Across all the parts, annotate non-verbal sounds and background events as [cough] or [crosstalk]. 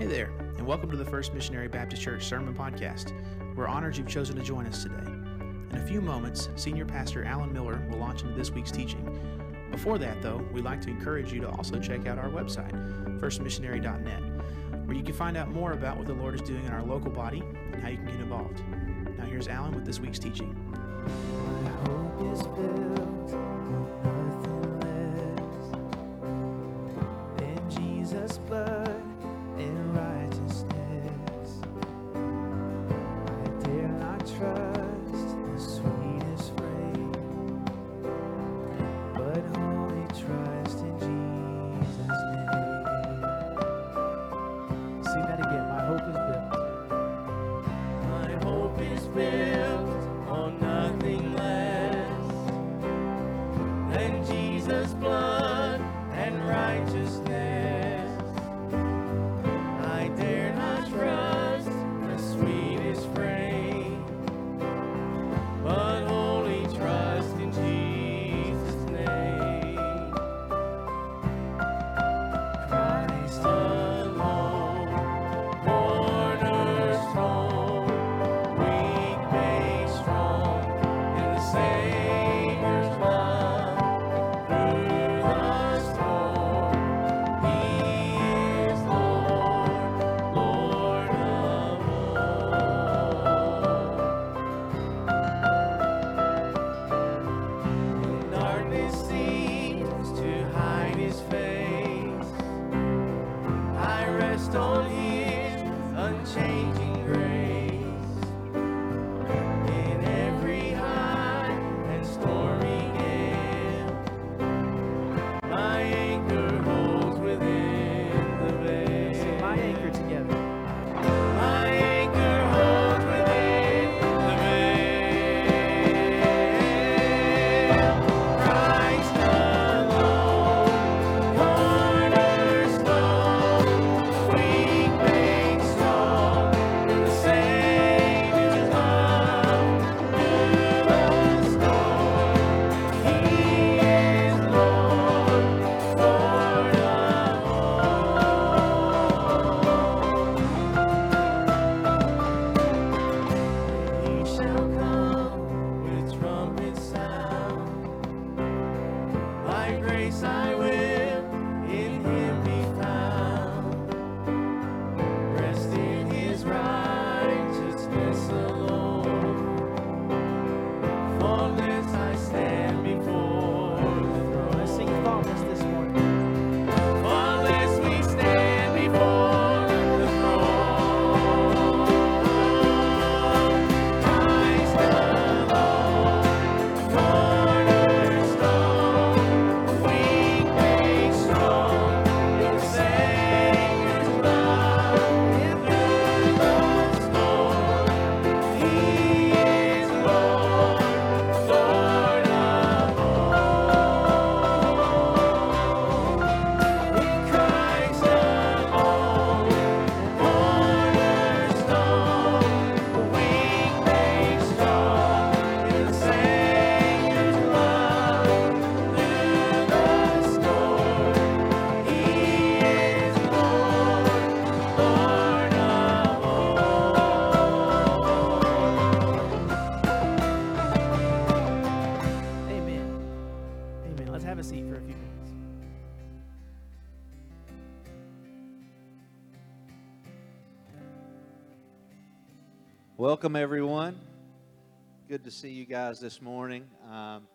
Hey there, and welcome to the First Missionary Baptist Church Sermon Podcast. We're honored you've chosen to join us today. In a few moments, Senior Pastor Alan Miller will launch into this week's teaching. Before that, though, we'd like to encourage you to also check out our website, firstmissionary.net, where you can find out more about what the Lord is doing in our local body and how you can get involved. Now, here's Alan with this week's teaching. Welcome, everyone. Good to see you guys this morning. Um,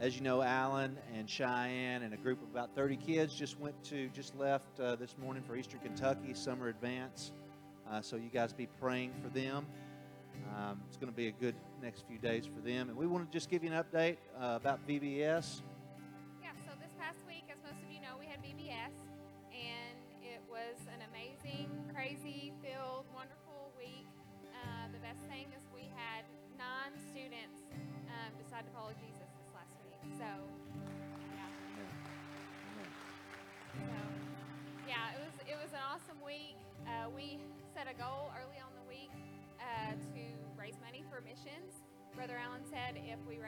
as you know, Alan and Cheyenne and a group of about 30 kids just went to, just left uh, this morning for Eastern Kentucky Summer Advance. Uh, so you guys be praying for them. Um, it's going to be a good next few days for them. And we want to just give you an update uh, about VBS.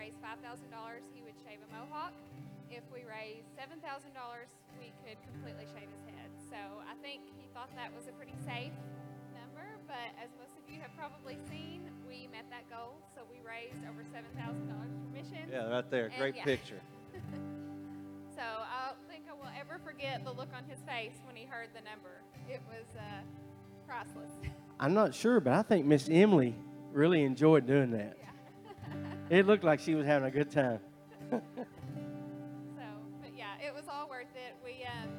Raise $5,000, he would shave a mohawk. If we raised $7,000, we could completely shave his head. So I think he thought that was a pretty safe number, but as most of you have probably seen, we met that goal. So we raised over $7,000 for missions. Yeah, right there. Great yeah. picture. [laughs] [laughs] so I don't think I will ever forget the look on his face when he heard the number. It was uh, priceless. [laughs] I'm not sure, but I think Miss Emily really enjoyed doing that. Yeah. It looked like she was having a good time. So, but yeah, it was all worth it. We um,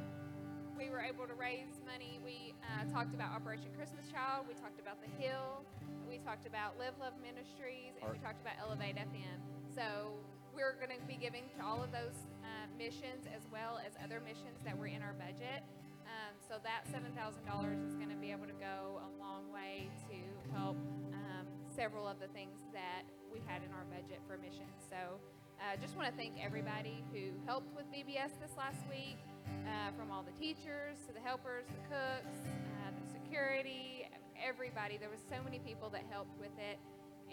we were able to raise money. We uh, talked about Operation Christmas Child. We talked about the Hill. We talked about Live Love Ministries, and we talked about Elevate FM. So we're going to be giving to all of those uh, missions as well as other missions that were in our budget. Um, so that seven thousand dollars is going to be able to go a long way to help um, several of the things that we had in our budget for missions. So. Uh, just want to thank everybody who helped with VBS this last week, uh, from all the teachers to the helpers, the cooks, uh, the security, everybody. There was so many people that helped with it,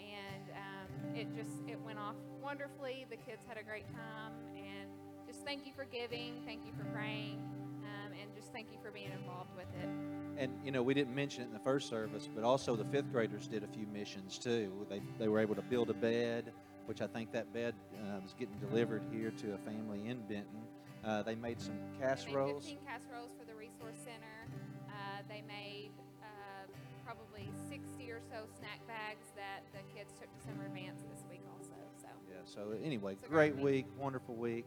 and um, it just it went off wonderfully. The kids had a great time, and just thank you for giving, thank you for praying, just thank you for being involved with it. And you know, we didn't mention it in the first service, but also the fifth graders did a few missions too. They they were able to build a bed, which I think that bed uh, was getting delivered here to a family in Benton. Uh, they made some They made casseroles. 15 casseroles for the resource center. Uh, they made uh, probably 60 or so snack bags that the kids took to summer advance this week also. So Yeah. So anyway, great great week, wonderful week.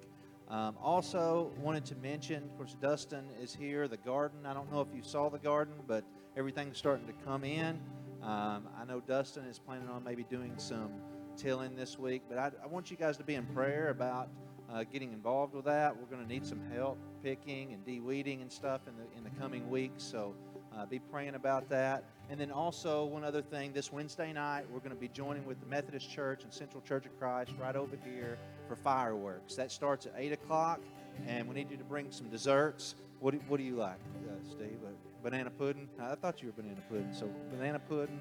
Um, also wanted to mention, of course, Dustin is here. The garden. I don't know if you saw the garden, but everything's starting to come in. Um, I know Dustin is planning on maybe doing some tilling this week, but I, I want you guys to be in prayer about uh, getting involved with that. We're going to need some help picking and de-weeding and stuff in the in the coming weeks. So uh, be praying about that. And then also one other thing, this Wednesday night we're going to be joining with the Methodist Church and Central Church of Christ right over here for fireworks. That starts at eight o'clock, and we need you to bring some desserts. What do, what do you like, uh, Steve? Uh, banana pudding? I thought you were banana pudding. So banana pudding.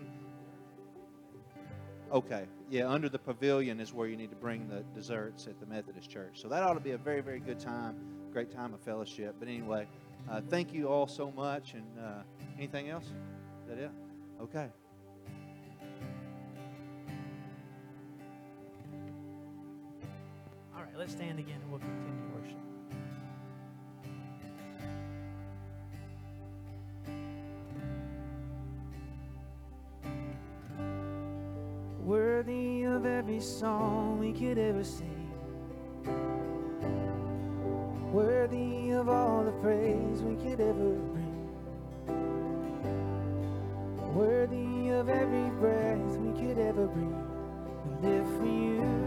Okay, yeah, under the pavilion is where you need to bring the desserts at the Methodist Church. So that ought to be a very, very good time, great time of fellowship. But anyway, uh, thank you all so much. And uh, anything else? Is that it? Okay. Let's stand again and we'll continue worship. Worthy of every song we could ever sing. Worthy of all the praise we could ever bring. Worthy of every breath we could ever breathe. We live for you.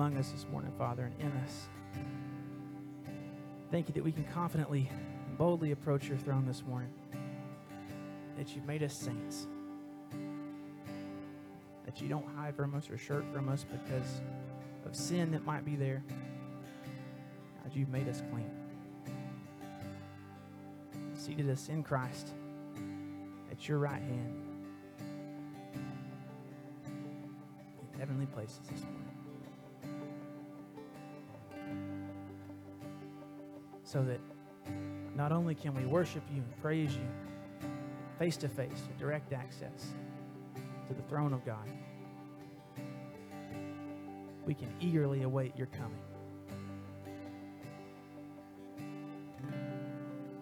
Among us this morning, Father, and in us. Thank you that we can confidently and boldly approach your throne this morning. That you've made us saints. That you don't hide from us or shirk from us because of sin that might be there. God, you've made us clean. Seated us in Christ at your right hand in heavenly places this morning. So that not only can we worship you and praise you face to face, direct access to the throne of God, we can eagerly await your coming.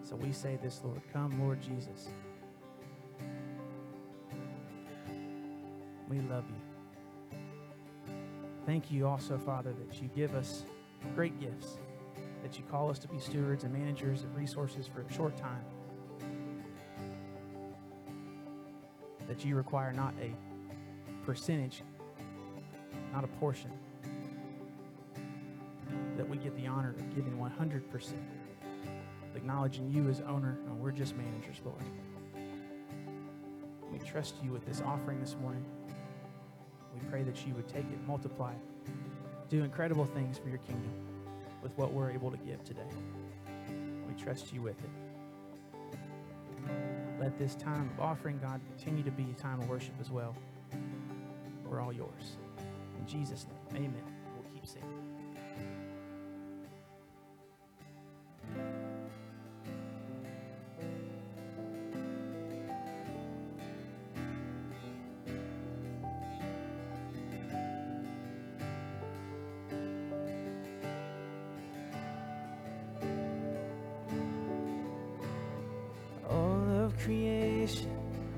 So we say this, Lord. Come, Lord Jesus. We love you. Thank you also, Father, that you give us great gifts, that you call us to be stewards and managers of resources for a short time, that you require not a percentage, not a portion, that we get the honor of giving 100%, acknowledging you as owner, and we're just managers, Lord. We trust you with this offering this morning. We pray that you would take it, multiply it, do incredible things for your kingdom with what we're able to give today. We trust you with it. Let this time of offering, God, continue to be a time of worship as well. We're all yours. In Jesus' name, amen. We'll keep singing. Creation,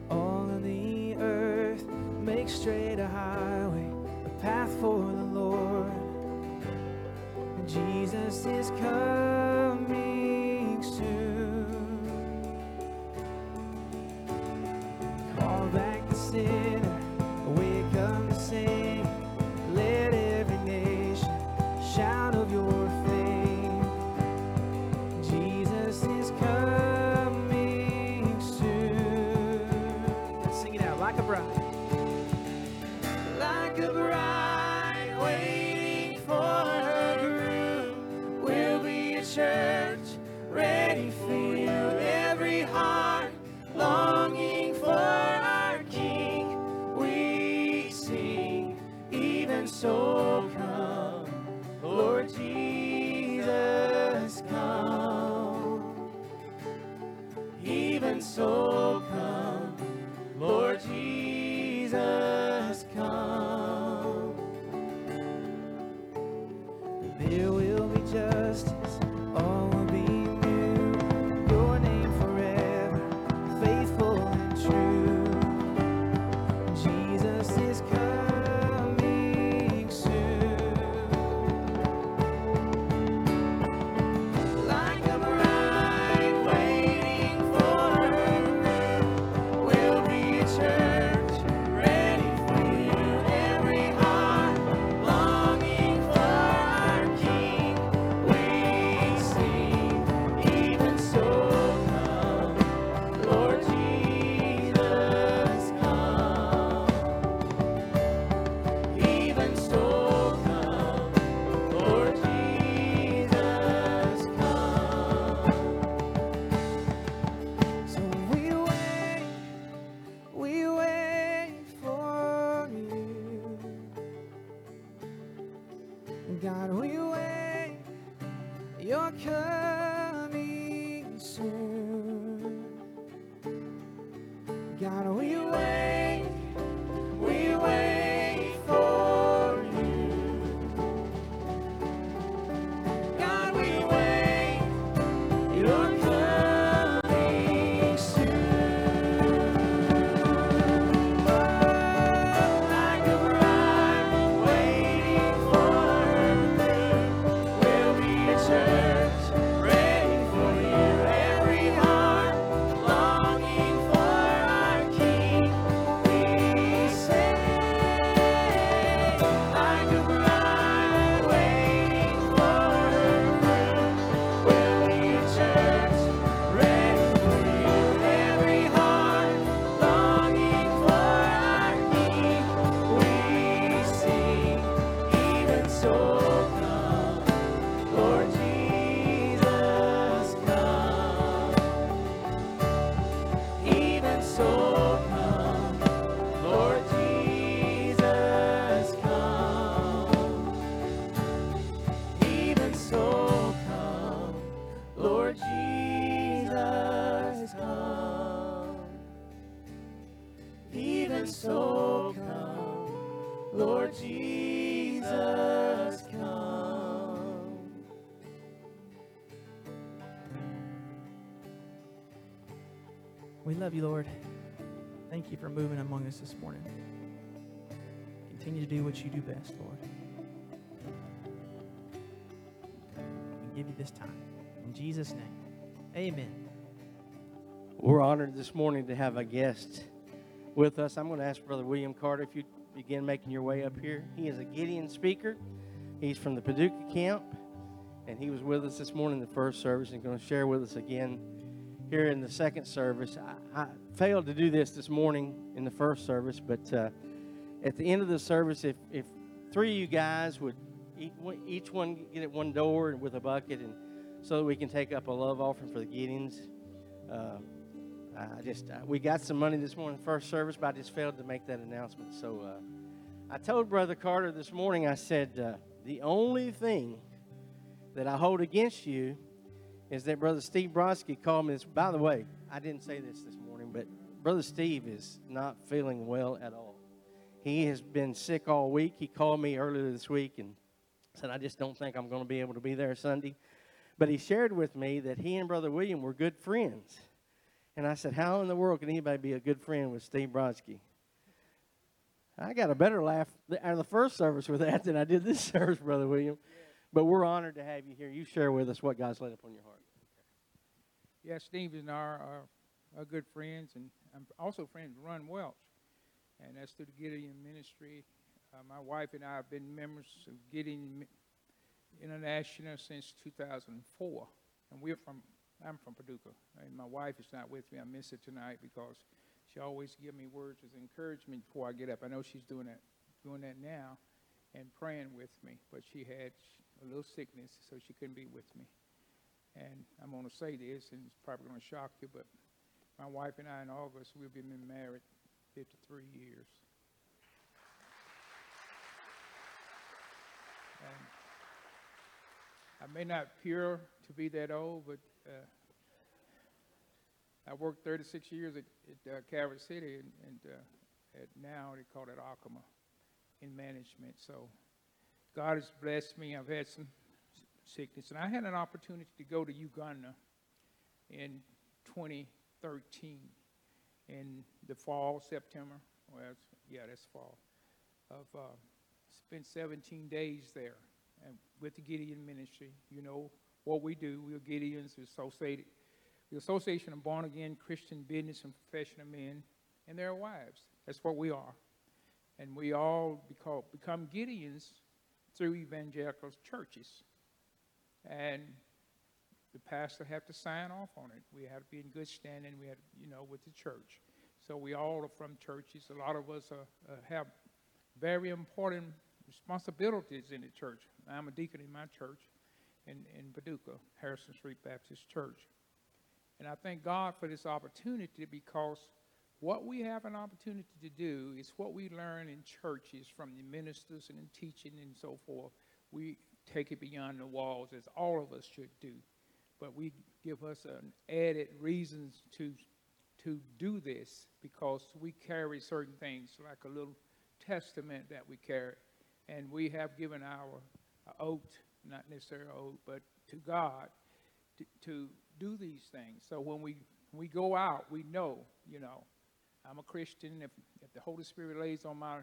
all of the earth, make straight a highway, a path for the Lord. Jesus is coming God, we wait, you're coming love you, Lord. Thank you for moving among us this morning. Continue to do what you do best, Lord. We give you this time. In Jesus' name, amen. We're honored this morning to have a guest with us. I'm going to ask Brother William Carter if you begin making your way up here. He is a Gideon speaker. He's from the Paducah camp, and he was with us this morning in the first service and going to share with us again here in the second service. I, I failed to do this this morning in the first service, but uh, at the end of the service, if, if three of you guys would each one, get at one door with a bucket, and so that we can take up a love offering for the Gideons. Uh, I just uh, we got some money this morning first service, but I just failed to make that announcement. So uh, I told Brother Carter this morning. I said uh, the only thing that I hold against you is that Brother Steve Brodsky called me this. By the way, I didn't say this this morning, but Brother Steve is not feeling well at all. He has been sick all week. He called me earlier this week and said, I just don't think I'm going to be able to be there Sunday. But he shared with me that he and Brother William were good friends. And I said, How in the world can anybody be a good friend with Steve Brodsky? I got a better laugh out uh, of the first service with that than I did this [laughs] service, Brother William. But we're honored to have you here. You share with us what God's laid upon your heart. Yeah, Steve and I are, are good friends, and I'm also friends with Ron Welch, and that's through the Gideon Ministry. Uh, my wife and I have been members of Gideon International since 2004, and we're from I'm from Paducah, and my wife is not with me. I miss her tonight because she always give me words of encouragement before I get up. I know she's doing that doing that now, and praying with me, but she had a little sickness, so she couldn't be with me. And I'm going to say this, and it's probably going to shock you, but my wife and I in August, we've been married 53 years. And I may not appear to be that old, but uh, I worked 36 years at, at uh, City, and, and uh, at now they call it Arkema in management. So God has blessed me. I've had some sickness, and I had an opportunity to go to Uganda in 2013 in the fall, September. Well, yeah, that's fall. Of uh, spent 17 days there, and with the Gideon Ministry. You know what we do. We're Gideons, we're associated, the Association of Born Again Christian Business and Professional Men and their wives. That's what we are, and we all become Gideons through evangelical churches, and the pastor have to sign off on it. We have to be in good standing. We have, you know, with the church. So we all are from churches. A lot of us uh, have very important responsibilities in the church. I'm a deacon in my church in, in Paducah, Harrison Street Baptist Church. And I thank God for this opportunity because what we have an opportunity to do is what we learn in churches from the ministers and in teaching and so forth. We take it beyond the walls as all of us should do. But we give us an added reasons to to do this because we carry certain things like a little testament that we carry and we have given our oath, not necessarily oath, but to God to, to do these things. So when we we go out, we know, you know, I'm a Christian. If, if the Holy Spirit lays on my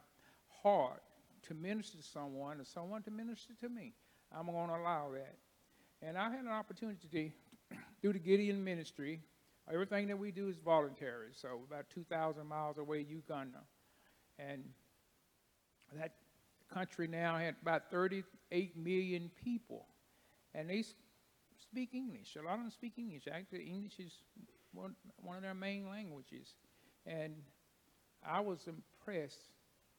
heart to minister to someone or someone to minister to me, I'm going to allow that. And I had an opportunity to [clears throat] do the Gideon ministry. Everything that we do is voluntary. So about 2,000 miles away, Uganda. And that country now had about 38 million people. And they speak English. A lot of them speak English. Actually, English is one, one of their main languages. And I was impressed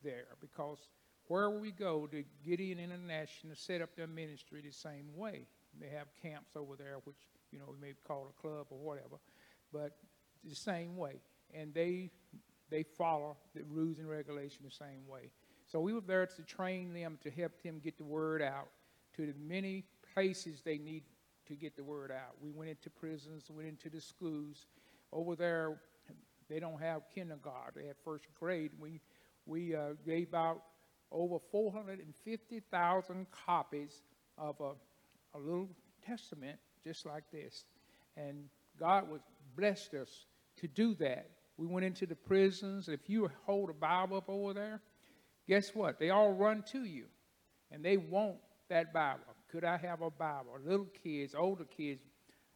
there because where we go, to Gideon International set up their ministry the same way. They have camps over there, which you know we may call a club or whatever, but the same way. And they they follow the rules and regulations the same way. So we were there to train them to help them get the word out to the many places they need to get the word out. We went into prisons, went into the schools. Over there, They don't have kindergarten. They have first grade. We, we uh, gave out over 450,000 copies of a, a little testament just like this. And God was blessed us to do that. We went into the prisons. If you hold a Bible up over there, guess what? They all run to you and they want that Bible. Could I have a Bible? Little kids, older kids,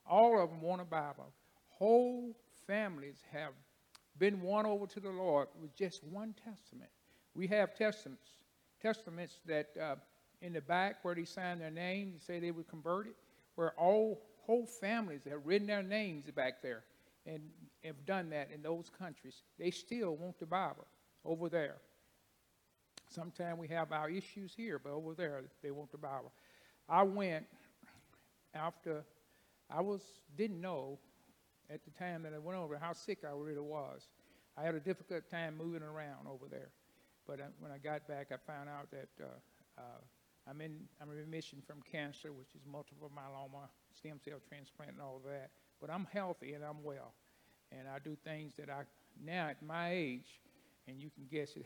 all of them want a Bible. Whole families have been won over to the Lord with just one testament. We have testaments, testaments that uh, in the back where they sign their name, and say they were converted, where all whole families have written their names back there and have done that in those countries. They still want the Bible over there. Sometimes we have our issues here, but over there they want the Bible. I went after I was didn't know at the time that I went over how sick I really was. I had a difficult time moving around over there, but I, when I got back, I found out that uh, uh, I'm in I'm in remission from cancer, which is multiple myeloma, stem cell transplant, and all that. But I'm healthy and I'm well, and I do things that I now at my age, and you can guess [laughs] it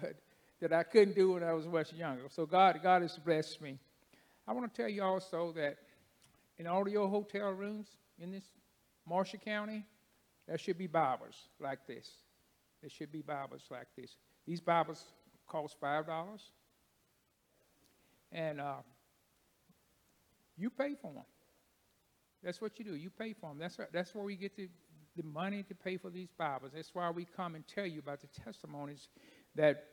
but that I couldn't do when I was much younger. So God God has blessed me. I want to tell you also that in all your hotel rooms in this Marshall County, there should be Bibles like this. There should be Bibles like this. These Bibles cost five dollars, and uh, you pay for them. That's what you do. You pay for them. That's that's where we get the the money to pay for these Bibles. That's why we come and tell you about the testimonies that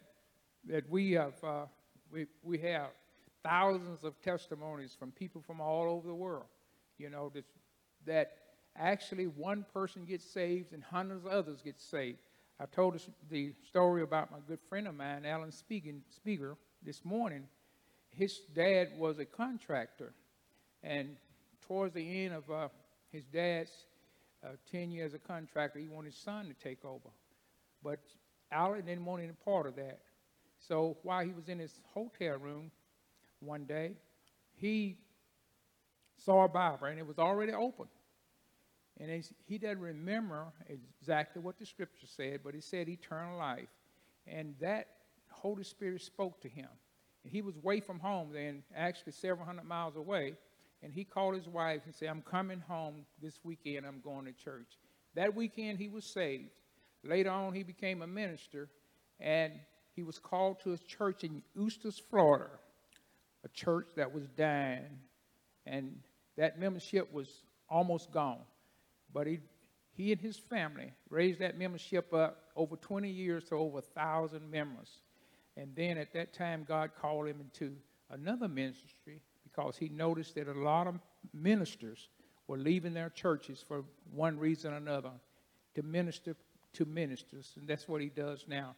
that we have. Uh, we we have thousands of testimonies from people from all over the world. You know that that actually one person gets saved and hundreds of others get saved. I told the story about my good friend of mine, Alan Speaker, this morning. His dad was a contractor, and towards the end of uh, his dad's uh, 10 years as a contractor, he wanted his son to take over. But Alan didn't want any part of that. So while he was in his hotel room one day, he saw a Bible, and it was already open. And he doesn't remember exactly what the scripture said, but he said eternal life. And that Holy Spirit spoke to him. And he was away from home then, actually several hundred miles away. And he called his wife and said, I'm coming home this weekend. I'm going to church. That weekend, he was saved. Later on, he became a minister. And he was called to a church in Eustis, Florida, a church that was dying. And that membership was almost gone. But he, he and his family raised that membership up over 20 years to over 1,000 members. And then at that time, God called him into another ministry because he noticed that a lot of ministers were leaving their churches for one reason or another to minister to ministers. And that's what he does now.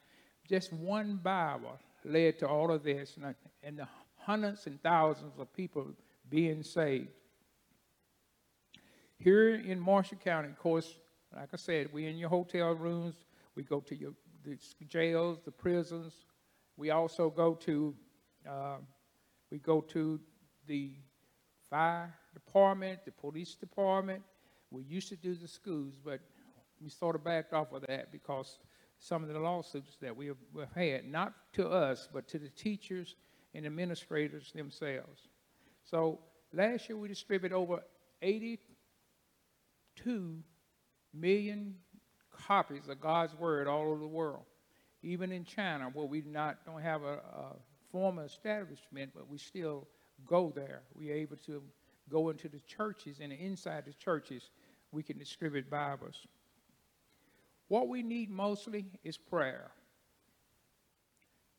Just one Bible led to all of this and, and the hundreds and thousands of people being saved. Here in Marshall County, of course, like I said, we're in your hotel rooms. We go to your the jails, the prisons. We also go to uh, we go to the fire department, the police department. We used to do the schools, but we sort of backed off of that because some of the lawsuits that we have, we have had, not to us, but to the teachers and administrators themselves. So last year we distributed over 80 2 million copies of God's Word all over the world. Even in China, where we not don't have a, a formal establishment, but we still go there. We're able to go into the churches, and inside the churches, we can distribute Bibles. What we need mostly is prayer.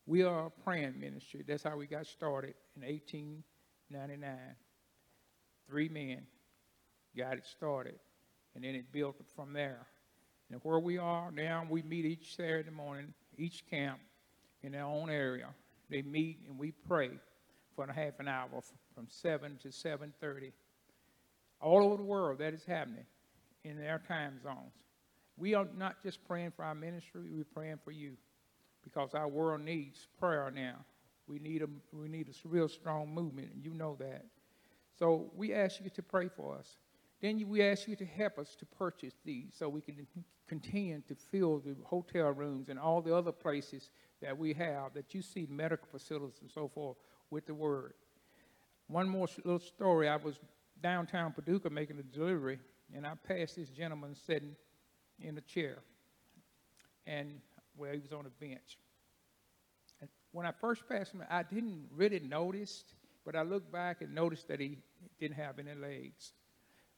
We are a praying ministry. That's how we got started in 1899. Three men got it started and then it built from there. And where we are now, we meet each Saturday morning, each camp in their own area. They meet and we pray for a half an hour from 7 to 7.30. All over the world, that is happening in their time zones. We are not just praying for our ministry, we're praying for you because our world needs prayer now. We need a, we need a real strong movement, and you know that. So we ask you to pray for us. Then we ask you to help us to purchase these so we can continue to fill the hotel rooms and all the other places that we have that you see medical facilities and so forth with the word. One more little story. I was downtown Paducah making a delivery, and I passed this gentleman sitting in a chair, and well, he was on a bench. And when I first passed him, I didn't really notice, but I looked back and noticed that he didn't have any legs.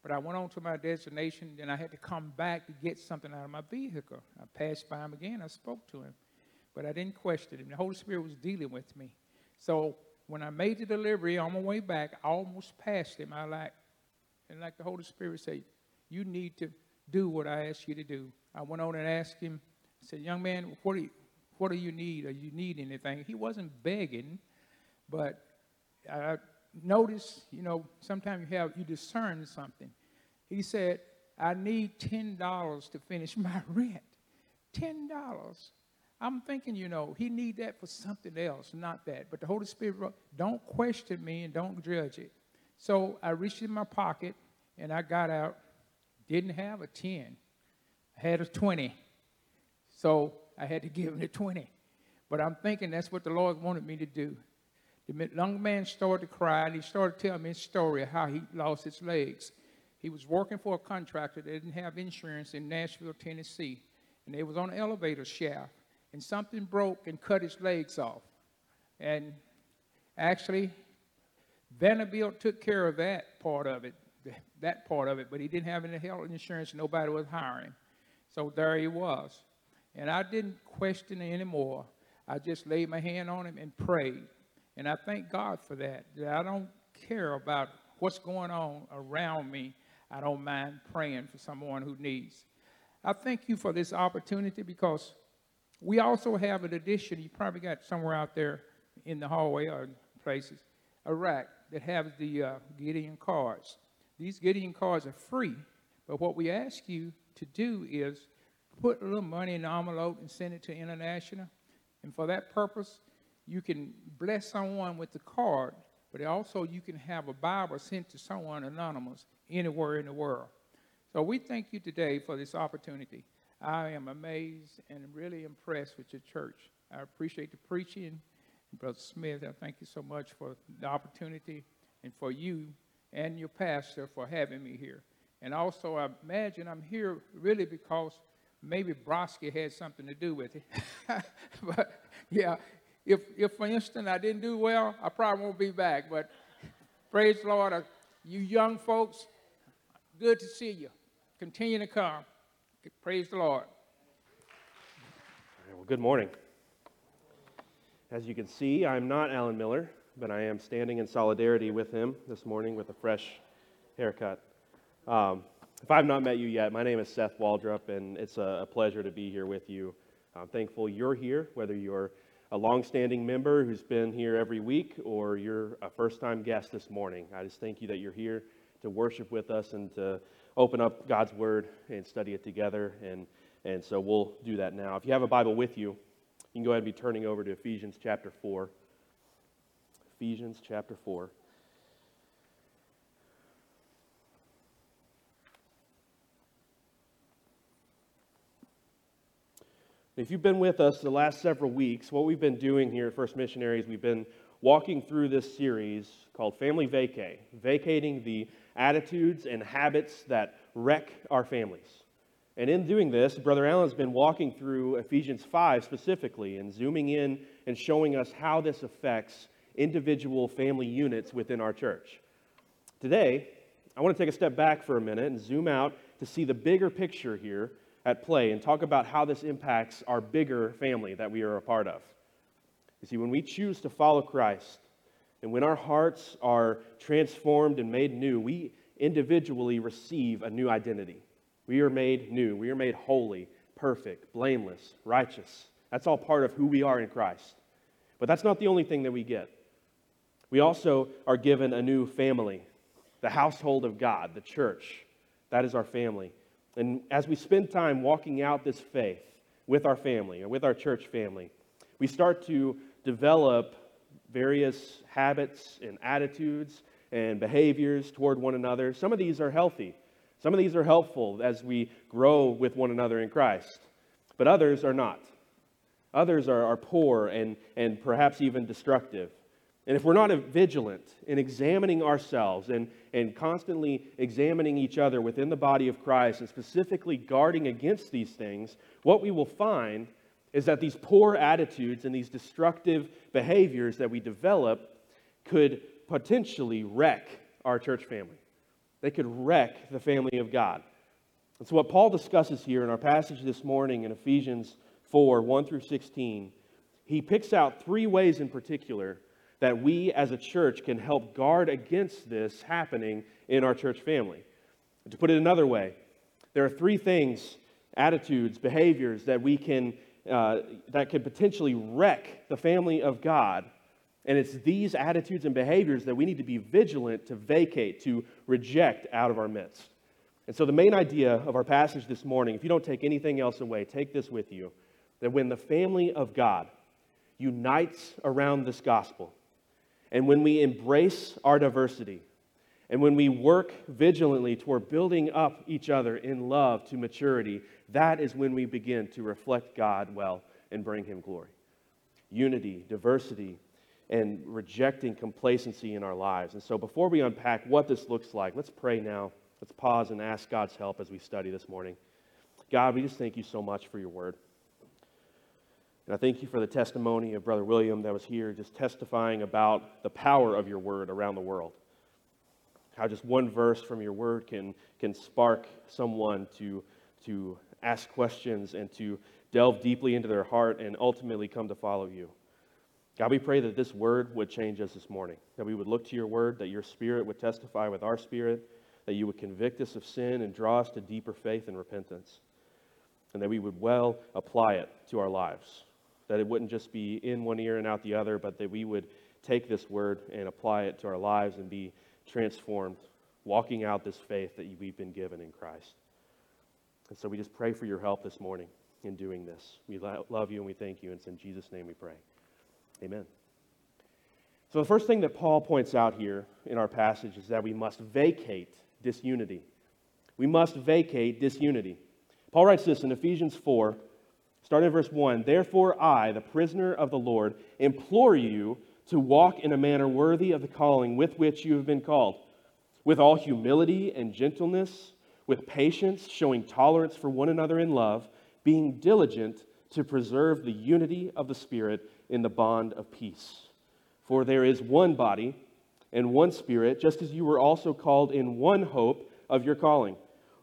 But I went on to my destination, and I had to come back to get something out of my vehicle. I passed by him again. I spoke to him, but I didn't question him. The Holy Spirit was dealing with me. So when I made the delivery on my way back, I almost passed him. I like, and like the Holy Spirit said, you need to do what I asked you to do. I went on and asked him. I said, young man, what do you, what do you need? You need anything? He wasn't begging, but I noticed, you know, sometimes you have you discern something. He said, I need ten dollars to finish [laughs] my rent. Ten dollars. I'm thinking, you know, he need that for something else, not that. But the Holy Spirit, wrote, don't question me and don't judge it. So I reached in my pocket and I got out. Didn't have a ten. I had a twenty. So I had to [laughs] give him the twenty. But I'm thinking that's what the Lord wanted me to do. The young man started to cry, and he started telling me his story of how he lost his legs. He was working for a contractor that didn't have insurance in Nashville, Tennessee, and they was on an elevator shaft, and something broke and cut his legs off. And actually, Vanderbilt took care of that part of it, that part of it, but he didn't have any health insurance, nobody was hiring. So there he was. And I didn't question it anymore. I just laid my hand on him and prayed. And I thank God for that. That I don't care about what's going on around me. I don't mind praying for someone who needs. I thank you for this opportunity because we also have an addition. You probably got somewhere out there in the hallway or places a rack that has the uh, Gideon cards. These Gideon cards are free, but what we ask you to do is put a little money in an envelope and send it to International. And for that purpose, you can bless someone with the card, but also you can have a Bible sent to someone anonymous anywhere in the world. So we thank you today for this opportunity. I am amazed and really impressed with your church. I appreciate the preaching. Brother Smith, I thank you so much for the opportunity and for you and your pastor for having me here. And also, I imagine I'm here really because maybe Broski had something to do with it. [laughs] but yeah, if, if for instance I didn't do well, I probably won't be back. But praise the Lord, uh, you young folks, good to see you. Continue to come. Praise the Lord. Well, good morning. As you can see, I'm not Alan Miller, but I am standing in solidarity with him this morning with a fresh haircut. Um, if I've not met you yet, my name is Seth Waldrop, and it's a, a pleasure to be here with you. I'm thankful you're here, whether you're a longstanding member who's been here every week or you're a first time guest this morning. I just thank you that you're here to worship with us and to open up God's Word and study it together. And, and so we'll do that now. If you have a Bible with you, you can go ahead and be turning over to Ephesians chapter 4. Ephesians chapter 4. If you've been with us the last several weeks, what we've been doing here at First Missionaries, we've been walking through this series called Family Vacay, vacating the attitudes and habits that wreck our families. And in doing this, Brother Allen's been walking through Ephesians 5 specifically and zooming in and showing us how this affects individual family units within our church. Today, I want to take a step back for a minute and zoom out to see the bigger picture here at play and talk about how this impacts our bigger family that we are a part of. You see, when we choose to follow Christ and when our hearts are transformed and made new, we individually receive a new identity. We are made new. We are made holy, perfect, blameless, righteous. That's all part of who we are in Christ. But that's not the only thing that we get. We also are given a new family, the household of God, the church. That is our family. And as we spend time walking out this faith with our family or with our church family, we start to develop various habits and attitudes and behaviors toward one another. Some of these are healthy. Some of these are helpful as we grow with one another in Christ, but others are not. Others are, are poor and, and perhaps even destructive. And if we're not vigilant in examining ourselves and, and constantly examining each other within the body of Christ and specifically guarding against these things, what we will find is that these poor attitudes and these destructive behaviors that we develop could potentially wreck our church family. They could wreck the family of God. And so, what Paul discusses here in our passage this morning in Ephesians 4 1 through 16, he picks out three ways in particular that we as a church can help guard against this happening in our church family. To put it another way, there are three things, attitudes, behaviors that we can uh, that can potentially wreck the family of God. And it's these attitudes and behaviors that we need to be vigilant to vacate, to reject out of our midst. And so, the main idea of our passage this morning, if you don't take anything else away, take this with you that when the family of God unites around this gospel, and when we embrace our diversity, and when we work vigilantly toward building up each other in love to maturity, that is when we begin to reflect God well and bring Him glory. Unity, diversity, and rejecting complacency in our lives. And so, before we unpack what this looks like, let's pray now. Let's pause and ask God's help as we study this morning. God, we just thank you so much for your word. And I thank you for the testimony of Brother William that was here, just testifying about the power of your word around the world. How just one verse from your word can, can spark someone to, to ask questions and to delve deeply into their heart and ultimately come to follow you. God, we pray that this word would change us this morning, that we would look to your word, that your spirit would testify with our spirit, that you would convict us of sin and draw us to deeper faith and repentance, and that we would well apply it to our lives. That it wouldn't just be in one ear and out the other, but that we would take this word and apply it to our lives and be transformed, walking out this faith that we've been given in Christ. And so we just pray for your help this morning in doing this. We love you and we thank you. And it's in Jesus' name we pray. Amen. So the first thing that Paul points out here in our passage is that we must vacate disunity. We must vacate disunity. Paul writes this in Ephesians 4, starting in verse 1 Therefore, I, the prisoner of the Lord, implore you to walk in a manner worthy of the calling with which you have been called, with all humility and gentleness, with patience, showing tolerance for one another in love, being diligent to preserve the unity of the Spirit in the bond of peace. For there is one body and one Spirit, just as you were also called in one hope of your calling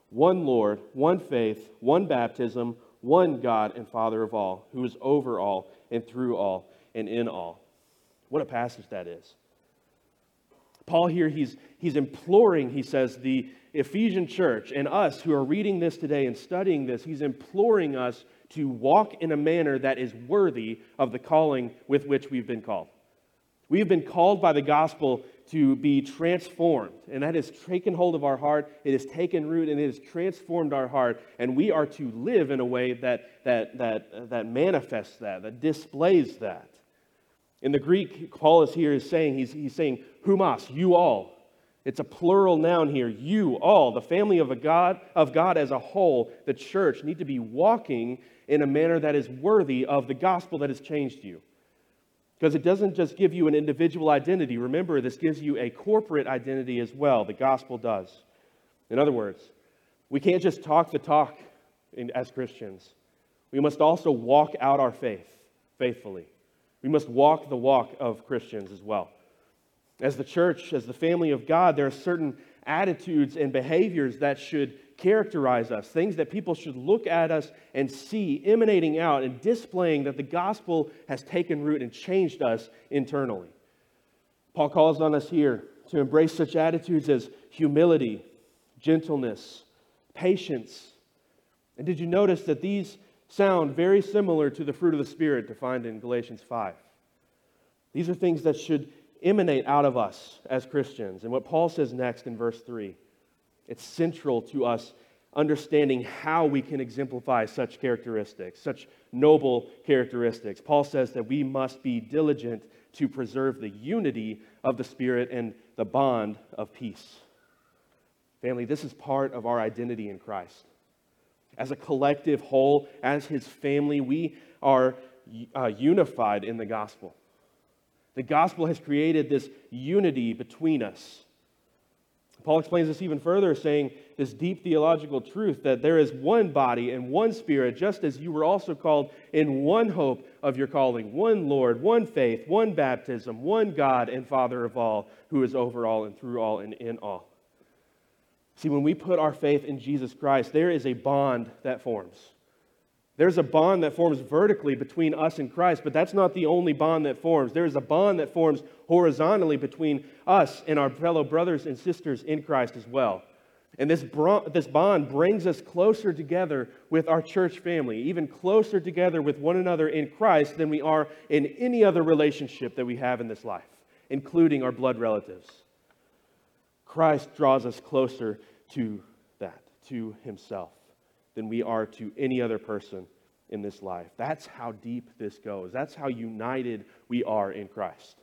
one Lord, one faith, one baptism, one God and Father of all, who is over all and through all and in all. What a passage that is. Paul here, he's, he's imploring, he says, the Ephesian church and us who are reading this today and studying this, he's imploring us to walk in a manner that is worthy of the calling with which we've been called. We have been called by the gospel to be transformed, and that has taken hold of our heart. It has taken root and it has transformed our heart, and we are to live in a way that, that, that, uh, that manifests that, that displays that. In the Greek, Paul is here is saying, he's, he's saying, humas, you all. It's a plural noun here. You all, the family of a God, of God as a whole, the church, need to be walking in a manner that is worthy of the gospel that has changed you. Because it doesn't just give you an individual identity. Remember, this gives you a corporate identity as well. The gospel does. In other words, we can't just talk the talk in, as Christians. We must also walk out our faith faithfully. We must walk the walk of Christians as well. As the church, as the family of God, there are certain attitudes and behaviors that should characterize us, things that people should look at us and see emanating out and displaying that the gospel has taken root and changed us internally. Paul calls on us here to embrace such attitudes as humility, gentleness, patience. And did you notice that these sound very similar to the fruit of the Spirit defined in Galatians 5. These are things that should emanate out of us as Christians. And what Paul says next in verse 3, it's central to us understanding how we can exemplify such characteristics, such noble characteristics. Paul says that we must be diligent to preserve the unity of the Spirit and the bond of peace. Family, this is part of our identity in Christ. As a collective whole, as his family, we are uh, unified in the gospel. The gospel has created this unity between us. Paul explains this even further, saying this deep theological truth that there is one body and one spirit, just as you were also called in one hope of your calling, one Lord, one faith, one baptism, one God and Father of all, who is over all and through all and in all. See, when we put our faith in Jesus Christ, there is a bond that forms. There's a bond that forms vertically between us and Christ, but that's not the only bond that forms. There is a bond that forms horizontally between us and our fellow brothers and sisters in Christ as well. And this, this bond brings us closer together with our church family, even closer together with one another in Christ than we are in any other relationship that we have in this life, including our blood relatives. Christ draws us closer to that, to Himself than we are to any other person in this life. That's how deep this goes. That's how united we are in Christ.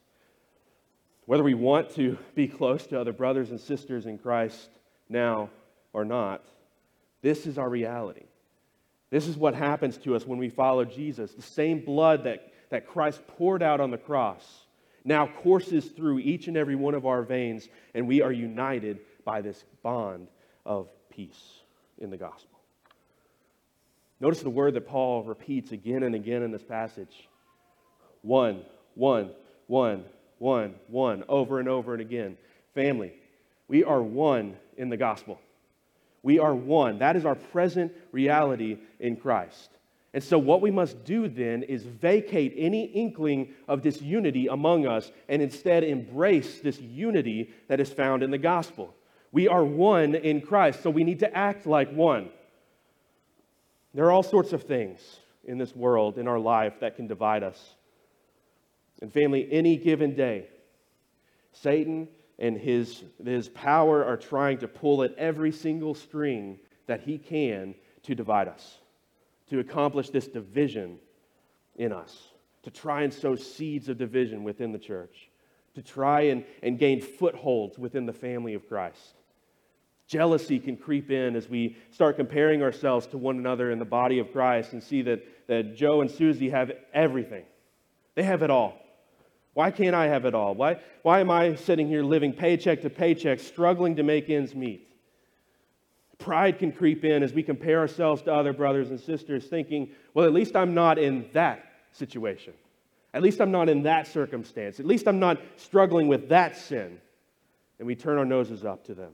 Whether we want to be close to other brothers and sisters in Christ now or not, this is our reality. This is what happens to us when we follow Jesus. The same blood that, that Christ poured out on the cross now courses through each and every one of our veins, and we are united by this bond of peace in the gospel. Notice the word that Paul repeats again and again in this passage one, one, one, one, one, over and over and again. Family, we are one in the gospel. We are one. That is our present reality in Christ. And so, what we must do then is vacate any inkling of disunity among us and instead embrace this unity that is found in the gospel. We are one in Christ, so we need to act like one. There are all sorts of things in this world, in our life, that can divide us. And, family, any given day, Satan and his, his power are trying to pull at every single string that he can to divide us, to accomplish this division in us, to try and sow seeds of division within the church, to try and, and gain footholds within the family of Christ. Jealousy can creep in as we start comparing ourselves to one another in the body of Christ and see that, that Joe and Susie have everything. They have it all. Why can't I have it all? Why, why am I sitting here living paycheck to paycheck, struggling to make ends meet? Pride can creep in as we compare ourselves to other brothers and sisters, thinking, well, at least I'm not in that situation. At least I'm not in that circumstance. At least I'm not struggling with that sin. And we turn our noses up to them.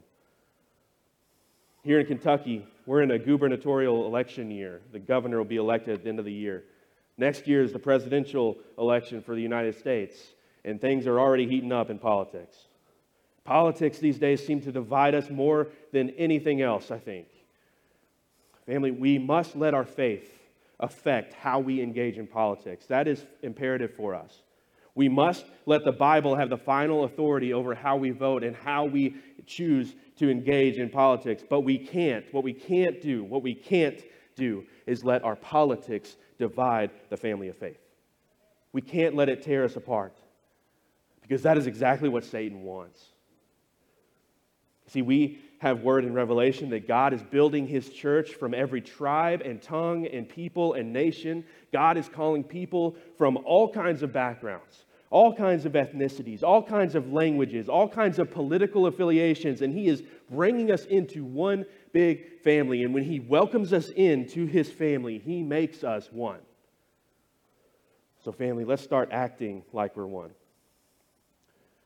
Here in Kentucky, we're in a gubernatorial election year. The governor will be elected at the end of the year. Next year is the presidential election for the United States, and things are already heating up in politics. Politics these days seem to divide us more than anything else, I think. Family, we must let our faith affect how we engage in politics. That is imperative for us. We must let the Bible have the final authority over how we vote and how we choose to engage in politics. But we can't. What we can't do, what we can't do is let our politics divide the family of faith. We can't let it tear us apart because that is exactly what Satan wants. See, we have word in Revelation that God is building his church from every tribe and tongue and people and nation. God is calling people from all kinds of backgrounds, all kinds of ethnicities, all kinds of languages, all kinds of political affiliations, and he is bringing us into one big family. And when he welcomes us into his family, he makes us one. So, family, let's start acting like we're one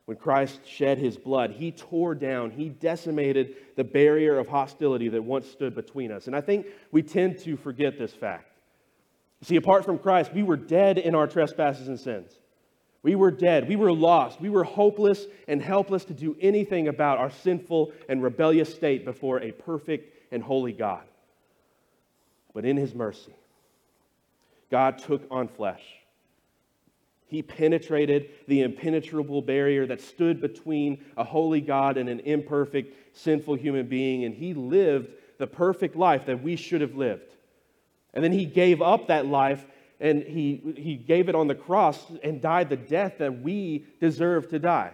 when Christ shed his blood, he tore down, he decimated the barrier of hostility that once stood between us. And I think we tend to forget this fact. See, apart from Christ, we were dead in our trespasses and sins. We were dead. We were lost. We were hopeless and helpless to do anything about our sinful and rebellious state before a perfect and holy God. But in his mercy, God took on flesh he penetrated the impenetrable barrier that stood between a holy God and an imperfect, sinful human being, and he lived the perfect life that we should have lived. And then he gave up that life and he, he gave it on the cross and died the death that we deserve to die.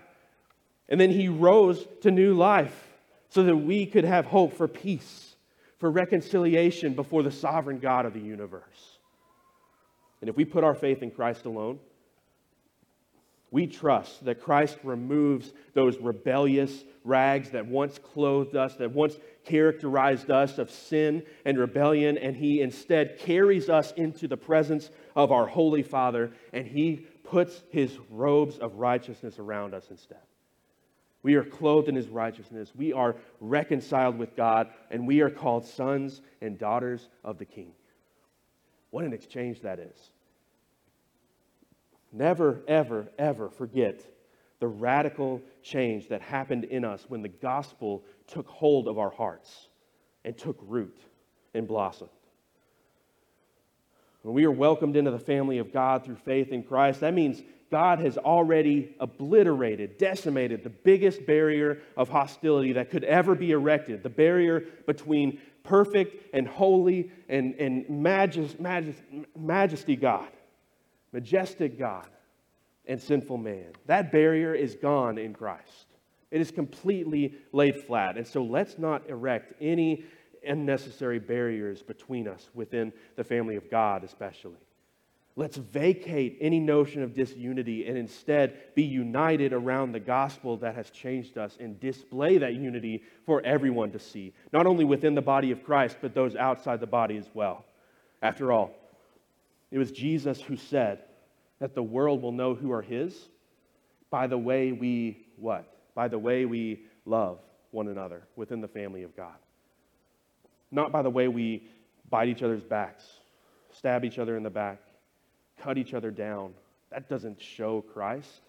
And then he rose to new life so that we could have hope for peace, for reconciliation before the sovereign God of the universe. And if we put our faith in Christ alone, we trust that Christ removes those rebellious rags that once clothed us, that once characterized us of sin and rebellion, and He instead carries us into the presence of our Holy Father, and He puts His robes of righteousness around us instead. We are clothed in His righteousness. We are reconciled with God, and we are called sons and daughters of the King. What an exchange that is. Never, ever, ever forget the radical change that happened in us when the gospel took hold of our hearts and took root and blossomed. When we are welcomed into the family of God through faith in Christ, that means God has already obliterated, decimated the biggest barrier of hostility that could ever be erected the barrier between perfect and holy and, and majest, majest, majesty God majestic God and sinful man. That barrier is gone in Christ. It is completely laid flat. And so let's not erect any unnecessary barriers between us within the family of God, especially. Let's vacate any notion of disunity and instead be united around the gospel that has changed us and display that unity for everyone to see, not only within the body of Christ, but those outside the body as well. After all, it was Jesus who said that the world will know who are his by the way we what? By the way we love one another within the family of God. Not by the way we bite each other's backs, stab each other in the back, cut each other down. That doesn't show Christ.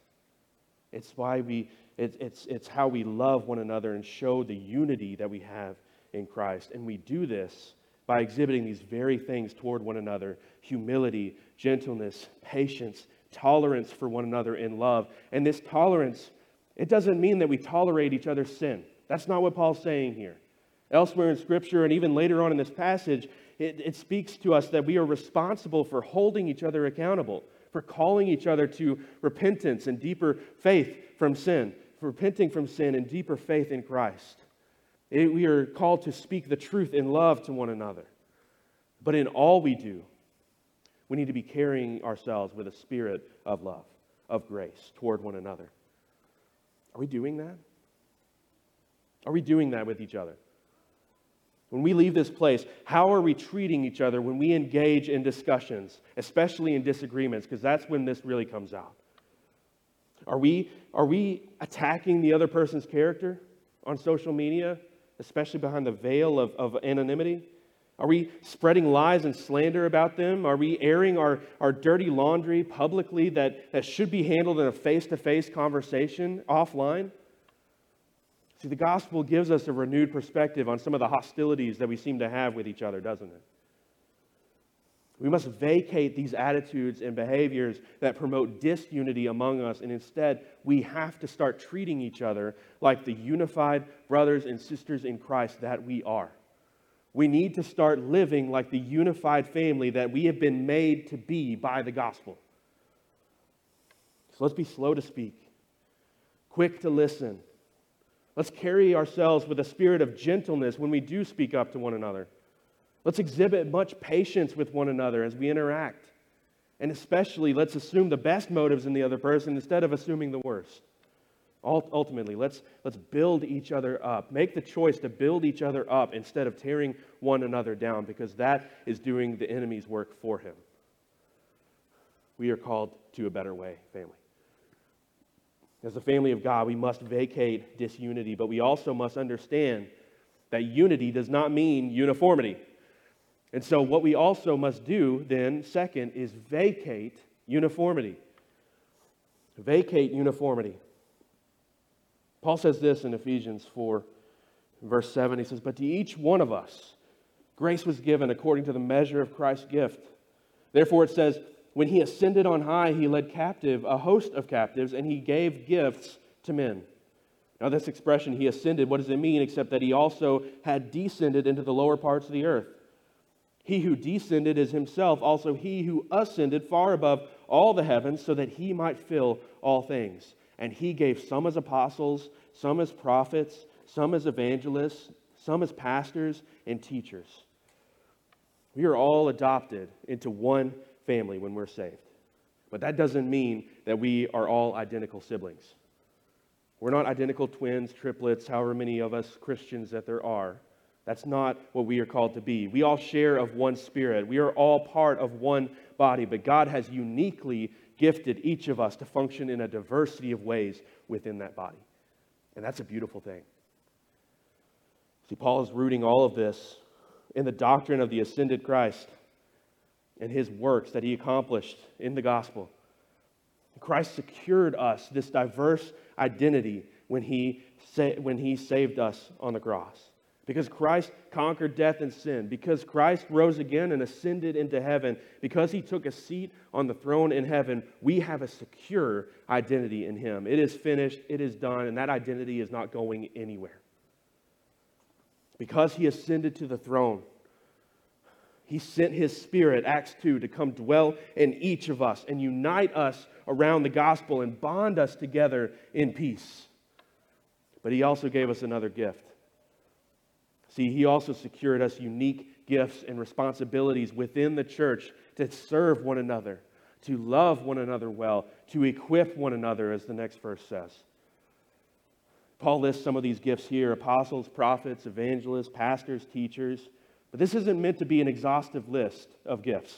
It's why we it's, it's, it's how we love one another and show the unity that we have in Christ. And we do this by exhibiting these very things toward one another humility, gentleness, patience, tolerance for one another in love. And this tolerance, it doesn't mean that we tolerate each other's sin. That's not what Paul's saying here. Elsewhere in Scripture, and even later on in this passage, it, it speaks to us that we are responsible for holding each other accountable, for calling each other to repentance and deeper faith from sin, for repenting from sin and deeper faith in Christ. It, we are called to speak the truth in love to one another. But in all we do, we need to be carrying ourselves with a spirit of love, of grace toward one another. Are we doing that? Are we doing that with each other? When we leave this place, how are we treating each other when we engage in discussions, especially in disagreements? Because that's when this really comes out. Are we, are we attacking the other person's character on social media, especially behind the veil of, of anonymity? Are we spreading lies and slander about them? Are we airing our, our dirty laundry publicly that, that should be handled in a face to face conversation offline? See, the gospel gives us a renewed perspective on some of the hostilities that we seem to have with each other, doesn't it? We must vacate these attitudes and behaviors that promote disunity among us, and instead, we have to start treating each other like the unified brothers and sisters in Christ that we are. We need to start living like the unified family that we have been made to be by the gospel. So let's be slow to speak, quick to listen. Let's carry ourselves with a spirit of gentleness when we do speak up to one another. Let's exhibit much patience with one another as we interact. And especially, let's assume the best motives in the other person instead of assuming the worst. Ultimately, let's, let's build each other up. Make the choice to build each other up instead of tearing one another down, because that is doing the enemy's work for him. We are called to a better way, family. As a family of God, we must vacate disunity, but we also must understand that unity does not mean uniformity. And so, what we also must do then, second, is vacate uniformity. Vacate uniformity. Paul says this in Ephesians 4, verse 7. He says, But to each one of us, grace was given according to the measure of Christ's gift. Therefore, it says, When he ascended on high, he led captive a host of captives, and he gave gifts to men. Now, this expression, he ascended, what does it mean except that he also had descended into the lower parts of the earth? He who descended is himself also he who ascended far above all the heavens so that he might fill all things. And he gave some as apostles, some as prophets, some as evangelists, some as pastors and teachers. We are all adopted into one family when we're saved. But that doesn't mean that we are all identical siblings. We're not identical twins, triplets, however many of us Christians that there are. That's not what we are called to be. We all share of one spirit. We are all part of one body, but God has uniquely gifted each of us to function in a diversity of ways within that body. And that's a beautiful thing. See, Paul is rooting all of this in the doctrine of the ascended Christ and his works that he accomplished in the gospel. Christ secured us this diverse identity when he, sa- when he saved us on the cross. Because Christ conquered death and sin, because Christ rose again and ascended into heaven, because he took a seat on the throne in heaven, we have a secure identity in him. It is finished, it is done, and that identity is not going anywhere. Because he ascended to the throne, he sent his spirit, Acts 2, to come dwell in each of us and unite us around the gospel and bond us together in peace. But he also gave us another gift. See, he also secured us unique gifts and responsibilities within the church to serve one another, to love one another well, to equip one another, as the next verse says. Paul lists some of these gifts here apostles, prophets, evangelists, pastors, teachers. But this isn't meant to be an exhaustive list of gifts.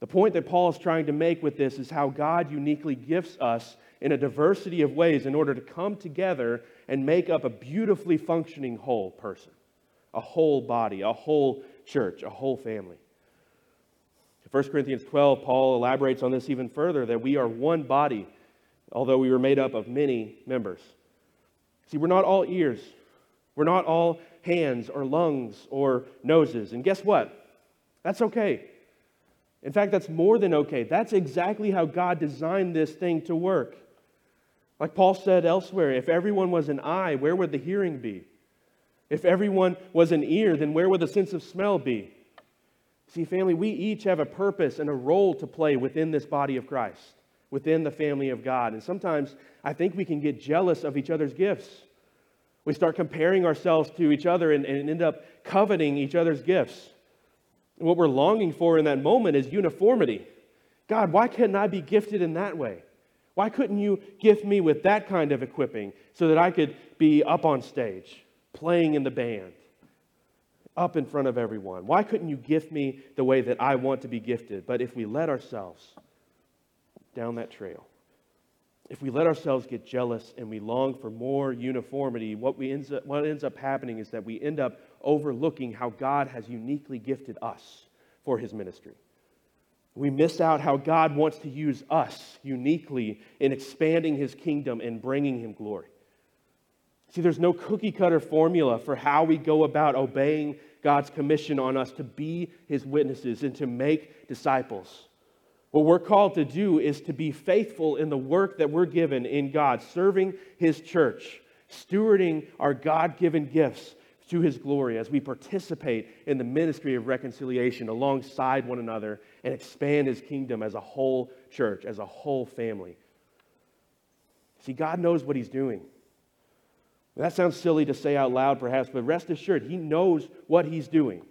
The point that Paul is trying to make with this is how God uniquely gifts us in a diversity of ways in order to come together and make up a beautifully functioning whole person, a whole body, a whole church, a whole family. In 1 Corinthians 12, Paul elaborates on this even further that we are one body, although we were made up of many members. See, we're not all ears, we're not all hands or lungs or noses. And guess what? That's okay. In fact, that's more than okay. That's exactly how God designed this thing to work. Like Paul said elsewhere, if everyone was an eye, where would the hearing be? If everyone was an ear, then where would the sense of smell be? See, family, we each have a purpose and a role to play within this body of Christ, within the family of God. And sometimes I think we can get jealous of each other's gifts. We start comparing ourselves to each other and, and end up coveting each other's gifts. And what we're longing for in that moment is uniformity. God, why couldn't I be gifted in that way? Why couldn't you gift me with that kind of equipping so that I could be up on stage, playing in the band, up in front of everyone? Why couldn't you gift me the way that I want to be gifted? But if we let ourselves down that trail, if we let ourselves get jealous and we long for more uniformity, what, we ends up, what ends up happening is that we end up overlooking how God has uniquely gifted us for his ministry. We miss out how God wants to use us uniquely in expanding his kingdom and bringing him glory. See, there's no cookie cutter formula for how we go about obeying God's commission on us to be his witnesses and to make disciples. What we're called to do is to be faithful in the work that we're given in God, serving His church, stewarding our God given gifts to His glory as we participate in the ministry of reconciliation alongside one another and expand His kingdom as a whole church, as a whole family. See, God knows what He's doing. That sounds silly to say out loud, perhaps, but rest assured, He knows what He's doing.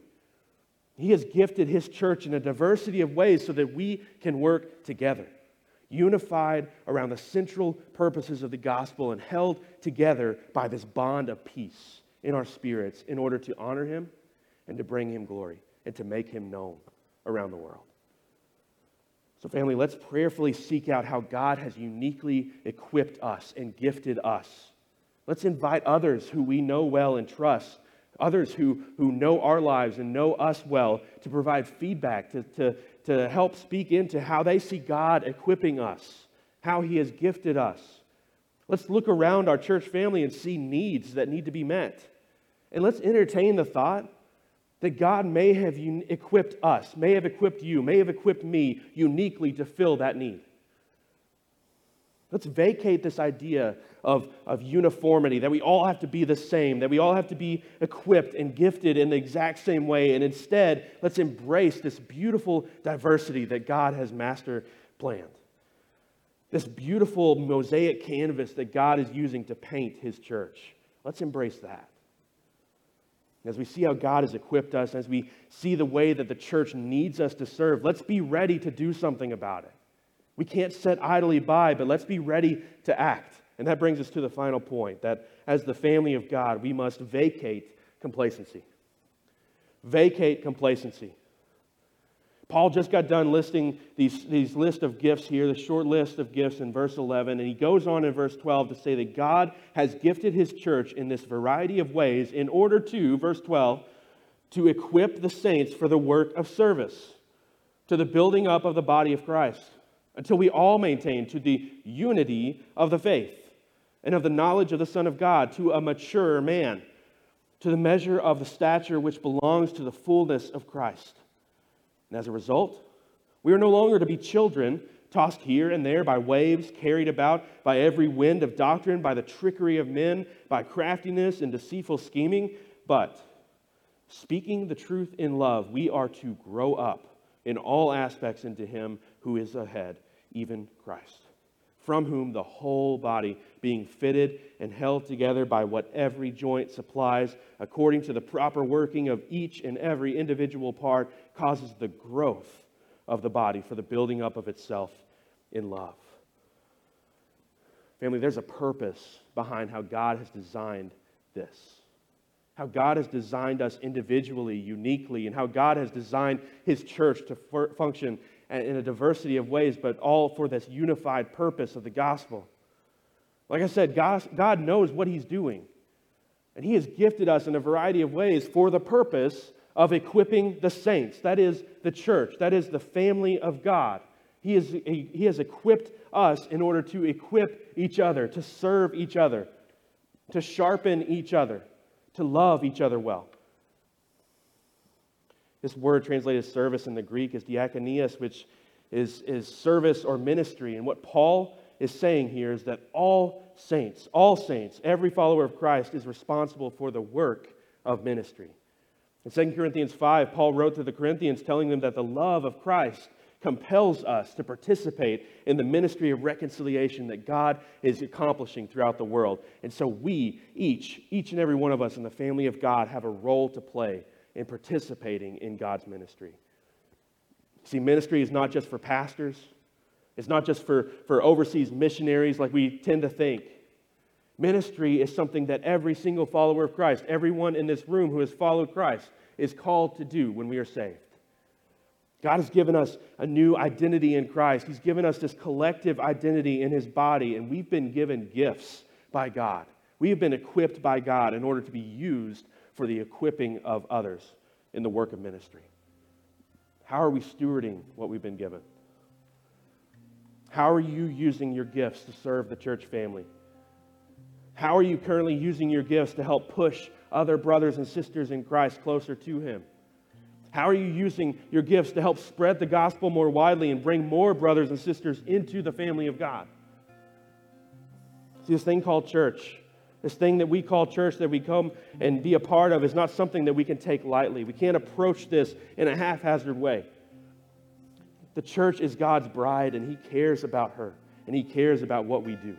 He has gifted His church in a diversity of ways so that we can work together, unified around the central purposes of the gospel and held together by this bond of peace in our spirits in order to honor Him and to bring Him glory and to make Him known around the world. So, family, let's prayerfully seek out how God has uniquely equipped us and gifted us. Let's invite others who we know well and trust others who, who know our lives and know us well, to provide feedback, to, to, to help speak into how they see God equipping us, how He has gifted us. Let's look around our church family and see needs that need to be met. And let's entertain the thought that God may have equipped us, may have equipped you, may have equipped me uniquely to fill that need. Let's vacate this idea of, of uniformity, that we all have to be the same, that we all have to be equipped and gifted in the exact same way. And instead, let's embrace this beautiful diversity that God has master planned. This beautiful mosaic canvas that God is using to paint his church. Let's embrace that. As we see how God has equipped us, as we see the way that the church needs us to serve, let's be ready to do something about it. We can't sit idly by, but let's be ready to act. And that brings us to the final point that as the family of God, we must vacate complacency. Vacate complacency. Paul just got done listing these, these list of gifts here, the short list of gifts in verse 11, and he goes on in verse 12 to say that God has gifted his church in this variety of ways in order to, verse 12, to equip the saints for the work of service, to the building up of the body of Christ, until we all maintain to the unity of the faith and of the knowledge of the Son of God, to a mature man, to the measure of the stature which belongs to the fullness of Christ. And as a result, we are no longer to be children tossed here and there by waves, carried about by every wind of doctrine, by the trickery of men, by craftiness and deceitful scheming, but speaking the truth in love, we are to grow up in all aspects into Him who is ahead, even Christ, from whom the whole body, being fitted and held together by what every joint supplies, according to the proper working of each and every individual part, causes the growth of the body for the building up of itself in love. Family, there's a purpose behind how God has designed this. How God has designed us individually, uniquely, and how God has designed His church to function in a diversity of ways, but all for this unified purpose of the gospel. Like I said, God, knows what He's doing. And He has gifted us in a variety of ways for the purpose of equipping the saints. That is the church, that is the family of God. He, is, he has equipped us in order to equip each other, to serve each other, to sharpen each other, to love each other well. This word translated service in the Greek is diakonias, which is, is service or ministry. And what Paul is saying here is that all saints, all saints, every follower of Christ is responsible for the work of ministry. In 2 Corinthians 5, Paul wrote to the Corinthians telling them that the love of Christ compels us to participate in the ministry of reconciliation that God is accomplishing throughout the world. And so we, each, each and every one of us in the family of God, have a role to play in participating in God's ministry. See, ministry is not just for pastors, it's not just for, for overseas missionaries like we tend to think. Ministry is something that every single follower of Christ, everyone in this room who has followed Christ, is called to do when we are saved. God has given us a new identity in Christ. He's given us this collective identity in His body, and we've been given gifts by God. We have been equipped by God in order to be used for the equipping of others in the work of ministry. How are we stewarding what we've been given? How are you using your gifts to serve the church family? How are you currently using your gifts to help push other brothers and sisters in Christ closer to Him? How are you using your gifts to help spread the gospel more widely and bring more brothers and sisters into the family of God? See, this thing called church, this thing that we call church that we come and be a part of, is not something that we can take lightly. We can't approach this in a haphazard way. The church is God's bride, and He cares about her, and He cares about what we do.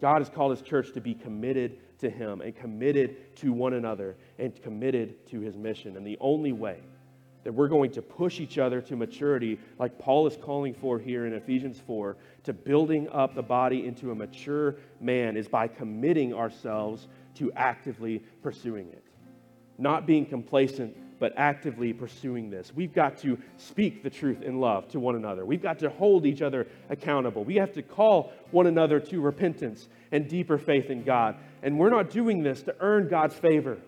God has called His church to be committed to Him and committed to one another and committed to His mission. And the only way that we're going to push each other to maturity, like Paul is calling for here in Ephesians 4, to building up the body into a mature man, is by committing ourselves to actively pursuing it. Not being complacent but actively pursuing this. We've got to speak the truth in love to one another. We've got to hold each other accountable. We have to call one another to repentance and deeper faith in God. And we're not doing this to earn God's favor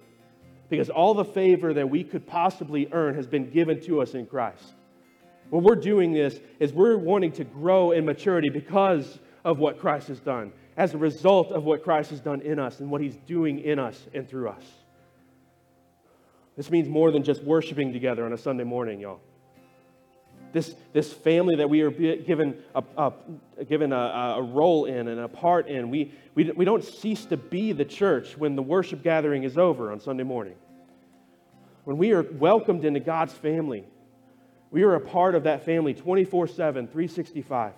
because all the favor that we could possibly earn has been given to us in Christ. What we're doing this is we're wanting to grow in maturity because of what Christ has done, as a result of what Christ has done in us and what he's doing in us and through us. This means more than just worshiping together on a Sunday morning, y'all. This, this family that we are given, a, a given a, a, role in and a part in, we, we, we don't cease to be the church when the worship gathering is over on Sunday morning. When we are welcomed into God's family, we are a part of that family 24 7, 365.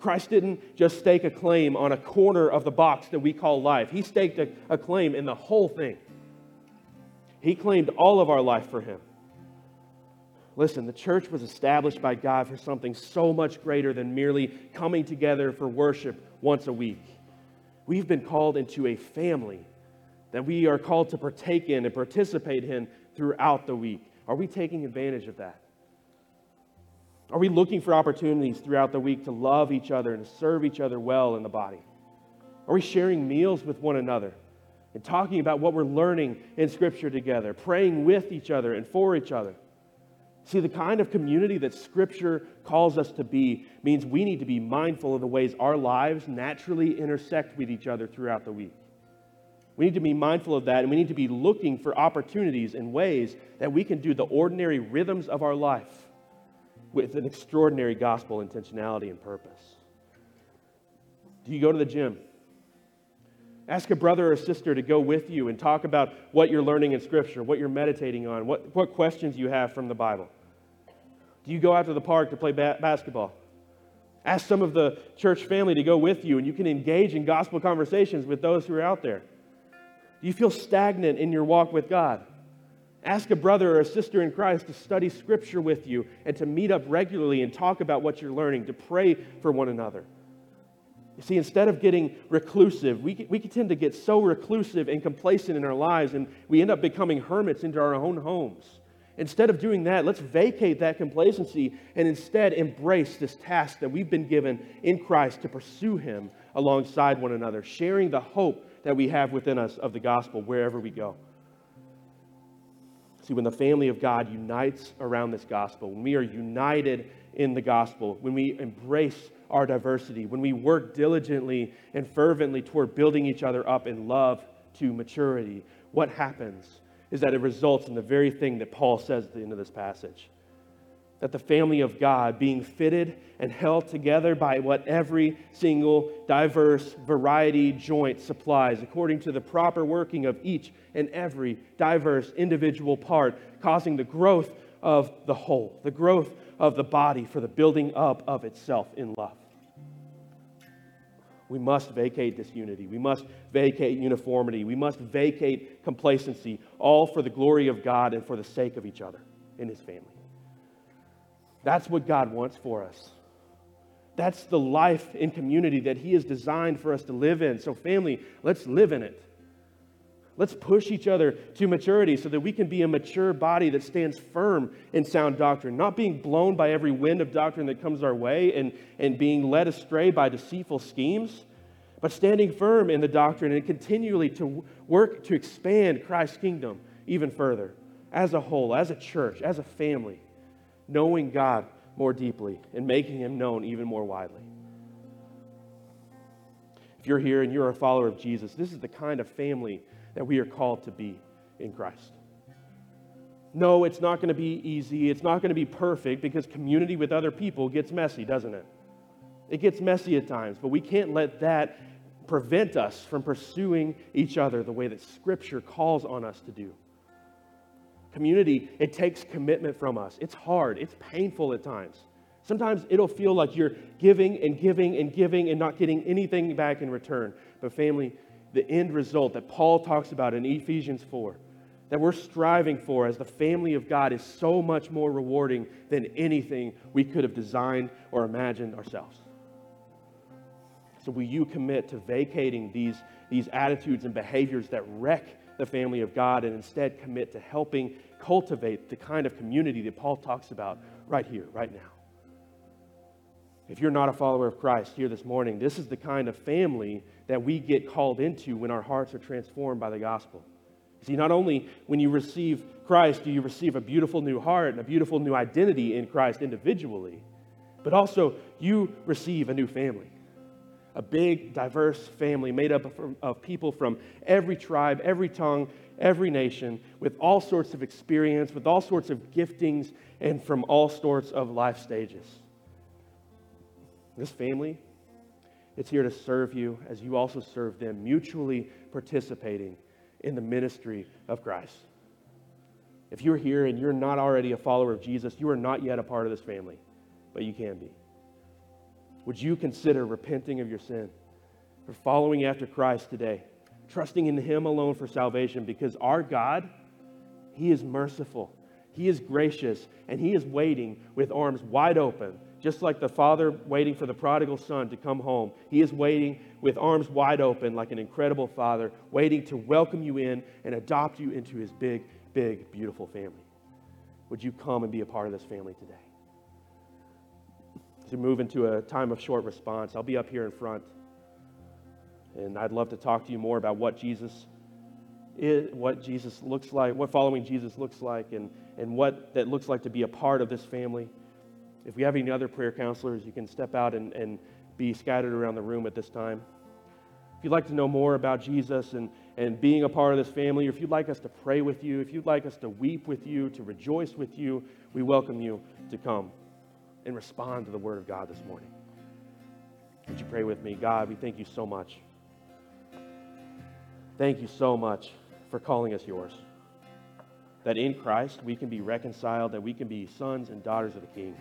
Christ didn't just stake a claim on a corner of the box that we call life, He staked a, a claim in the whole thing. He claimed all of our life for Him. Listen, the church was established by God for something so much greater than merely coming together for worship once a week. We've been called into a family that we are called to partake in and participate in throughout the week. Are we taking advantage of that? Are we looking for opportunities throughout the week to love each other and serve each other well in the body? Are we sharing meals with one another and talking about what we're learning in Scripture together, praying with each other and for each other? See, the kind of community that Scripture calls us to be means we need to be mindful of the ways our lives naturally intersect with each other throughout the week. We need to be mindful of that, and we need to be looking for opportunities and ways that we can do the ordinary rhythms of our life with an extraordinary gospel intentionality and purpose. Do you go to the gym? Ask a brother or sister to go with you and talk about what you're learning in Scripture, what you're meditating on, what, what questions you have from the Bible. Do you go out to the park to play ba- basketball? Ask some of the church family to go with you, and you can engage in gospel conversations with those who are out there. Do you feel stagnant in your walk with God? Ask a brother or a sister in Christ to study Scripture with you and to meet up regularly and talk about what you're learning, to pray for one another. You see, instead of getting reclusive, we, we tend to get so reclusive and complacent in our lives, and we end up becoming hermits into our own homes. Instead of doing that, let's vacate that complacency and instead embrace this task that we've been given in Christ to pursue Him alongside one another, sharing the hope that we have within us of the gospel wherever we go. See, when the family of God unites around this gospel, when we are united in the gospel, when we embrace our diversity, when we work diligently and fervently toward building each other up in love to maturity, what happens is that it results in the very thing that Paul says at the end of this passage that the family of God, being fitted and held together by what every single diverse variety joint supplies, according to the proper working of each and every diverse individual part, causing the growth of the whole, the growth of the body for the building up of itself in love. We must vacate disunity. We must vacate uniformity. We must vacate complacency, all for the glory of God and for the sake of each other in His family. That's what God wants for us. That's the life in community that He has designed for us to live in. So, family, let's live in it. Let's push each other to maturity so that we can be a mature body that stands firm in sound doctrine, not being blown by every wind of doctrine that comes our way and, and being led astray by deceitful schemes, but standing firm in the doctrine and continually to work to expand Christ's kingdom even further as a whole, as a church, as a family knowing God more deeply and making him known even more widely. If you're here and you're a follower of Jesus, this is the kind of family that we are called to be in Christ. No, it's not going to be easy. It's not going to be perfect because community with other people gets messy, doesn't it? It gets messy at times, but we can't let that prevent us from pursuing each other the way that Scripture calls on us to do. Community, it takes commitment from us. It's hard, it's painful at times. Sometimes it'll feel like you're giving and giving and giving and not getting anything back in return. But, family, the end result that Paul talks about in Ephesians 4, that we're striving for as the family of God, is so much more rewarding than anything we could have designed or imagined ourselves. So, will you commit to vacating these, these attitudes and behaviors that wreck the family of God and instead commit to helping cultivate the kind of community that Paul talks about right here, right now. If you're not a follower of Christ here this morning, this is the kind of family that we get called into when our hearts are transformed by the gospel. See, not only when you receive Christ do you receive a beautiful new heart and a beautiful new identity in Christ individually, but also you receive a new family a big, diverse family made up of, of, people from every tribe, every tongue, every nation, with all sorts of experience, with all sorts of giftings, and from all sorts of life stages. This family, it's here to serve you as you also serve them, mutually participating in the ministry of Christ. If you're here and you're not already a follower of Jesus, you are not yet a part of this family, but you can be. would you consider repenting of your sin, for following after Christ today, trusting in Him alone for salvation? Because our God, He is merciful, He is gracious, and He is waiting with arms wide open. Just like the father waiting for the prodigal son to come home, he is waiting with arms wide open, like an incredible father, waiting to welcome you in and adopt you into his big, big, beautiful family. Would you come and be a part of this family today? To move into a time of short response, I'll be up here in front. And I'd love to talk to you more about what Jesus is, what Jesus looks like, what following Jesus looks like, and, and what that looks like to be a part of this family. If we have any other prayer counselors, you can step out and, and be scattered around the room at this time. If you'd like to know more about Jesus and, and being a part of this family, or if you'd like us to pray with you, if you'd like us to weep with you, to rejoice with you, we welcome you to come and respond to the Word of God this morning. Would you pray with me? God, we thank you so much. Thank you so much for calling us yours. That in Christ we can be reconciled, that we can be sons and daughters of the King.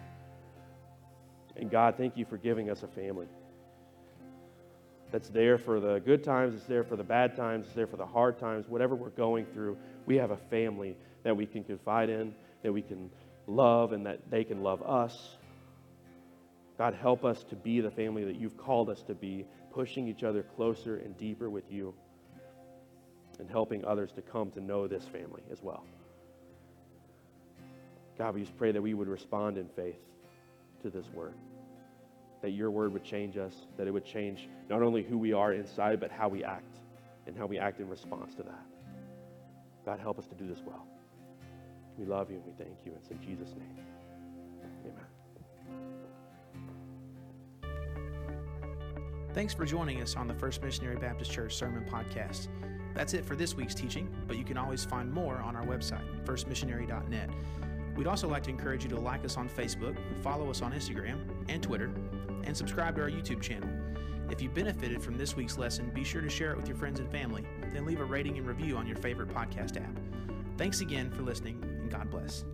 And God, thank you for giving us a family that's there for the good times, it's there for the bad times, it's there for the hard times, whatever we're going through. We have a family that we can confide in, that we can love, and that they can love us. God, help us to be the family that you've called us to be, pushing each other closer and deeper with you, and helping others to come to know this family as well. God, we just pray that we would respond in faith to this word that your word would change us, that it would change not only who we are inside, but how we act and how we act in response to that. God, help us to do this well. We love you and we thank you. It's in Jesus' name. Amen. Thanks for joining us on the First Missionary Baptist Church Sermon Podcast. That's it for this week's teaching, but you can always find more on our website, firstmissionary.net. We'd also like to encourage you to like us on Facebook, follow us on Instagram and Twitter, and subscribe to our YouTube channel. If you benefited from this week's lesson, be sure to share it with your friends and family, then leave a rating and review on your favorite podcast app. Thanks again for listening, and God bless.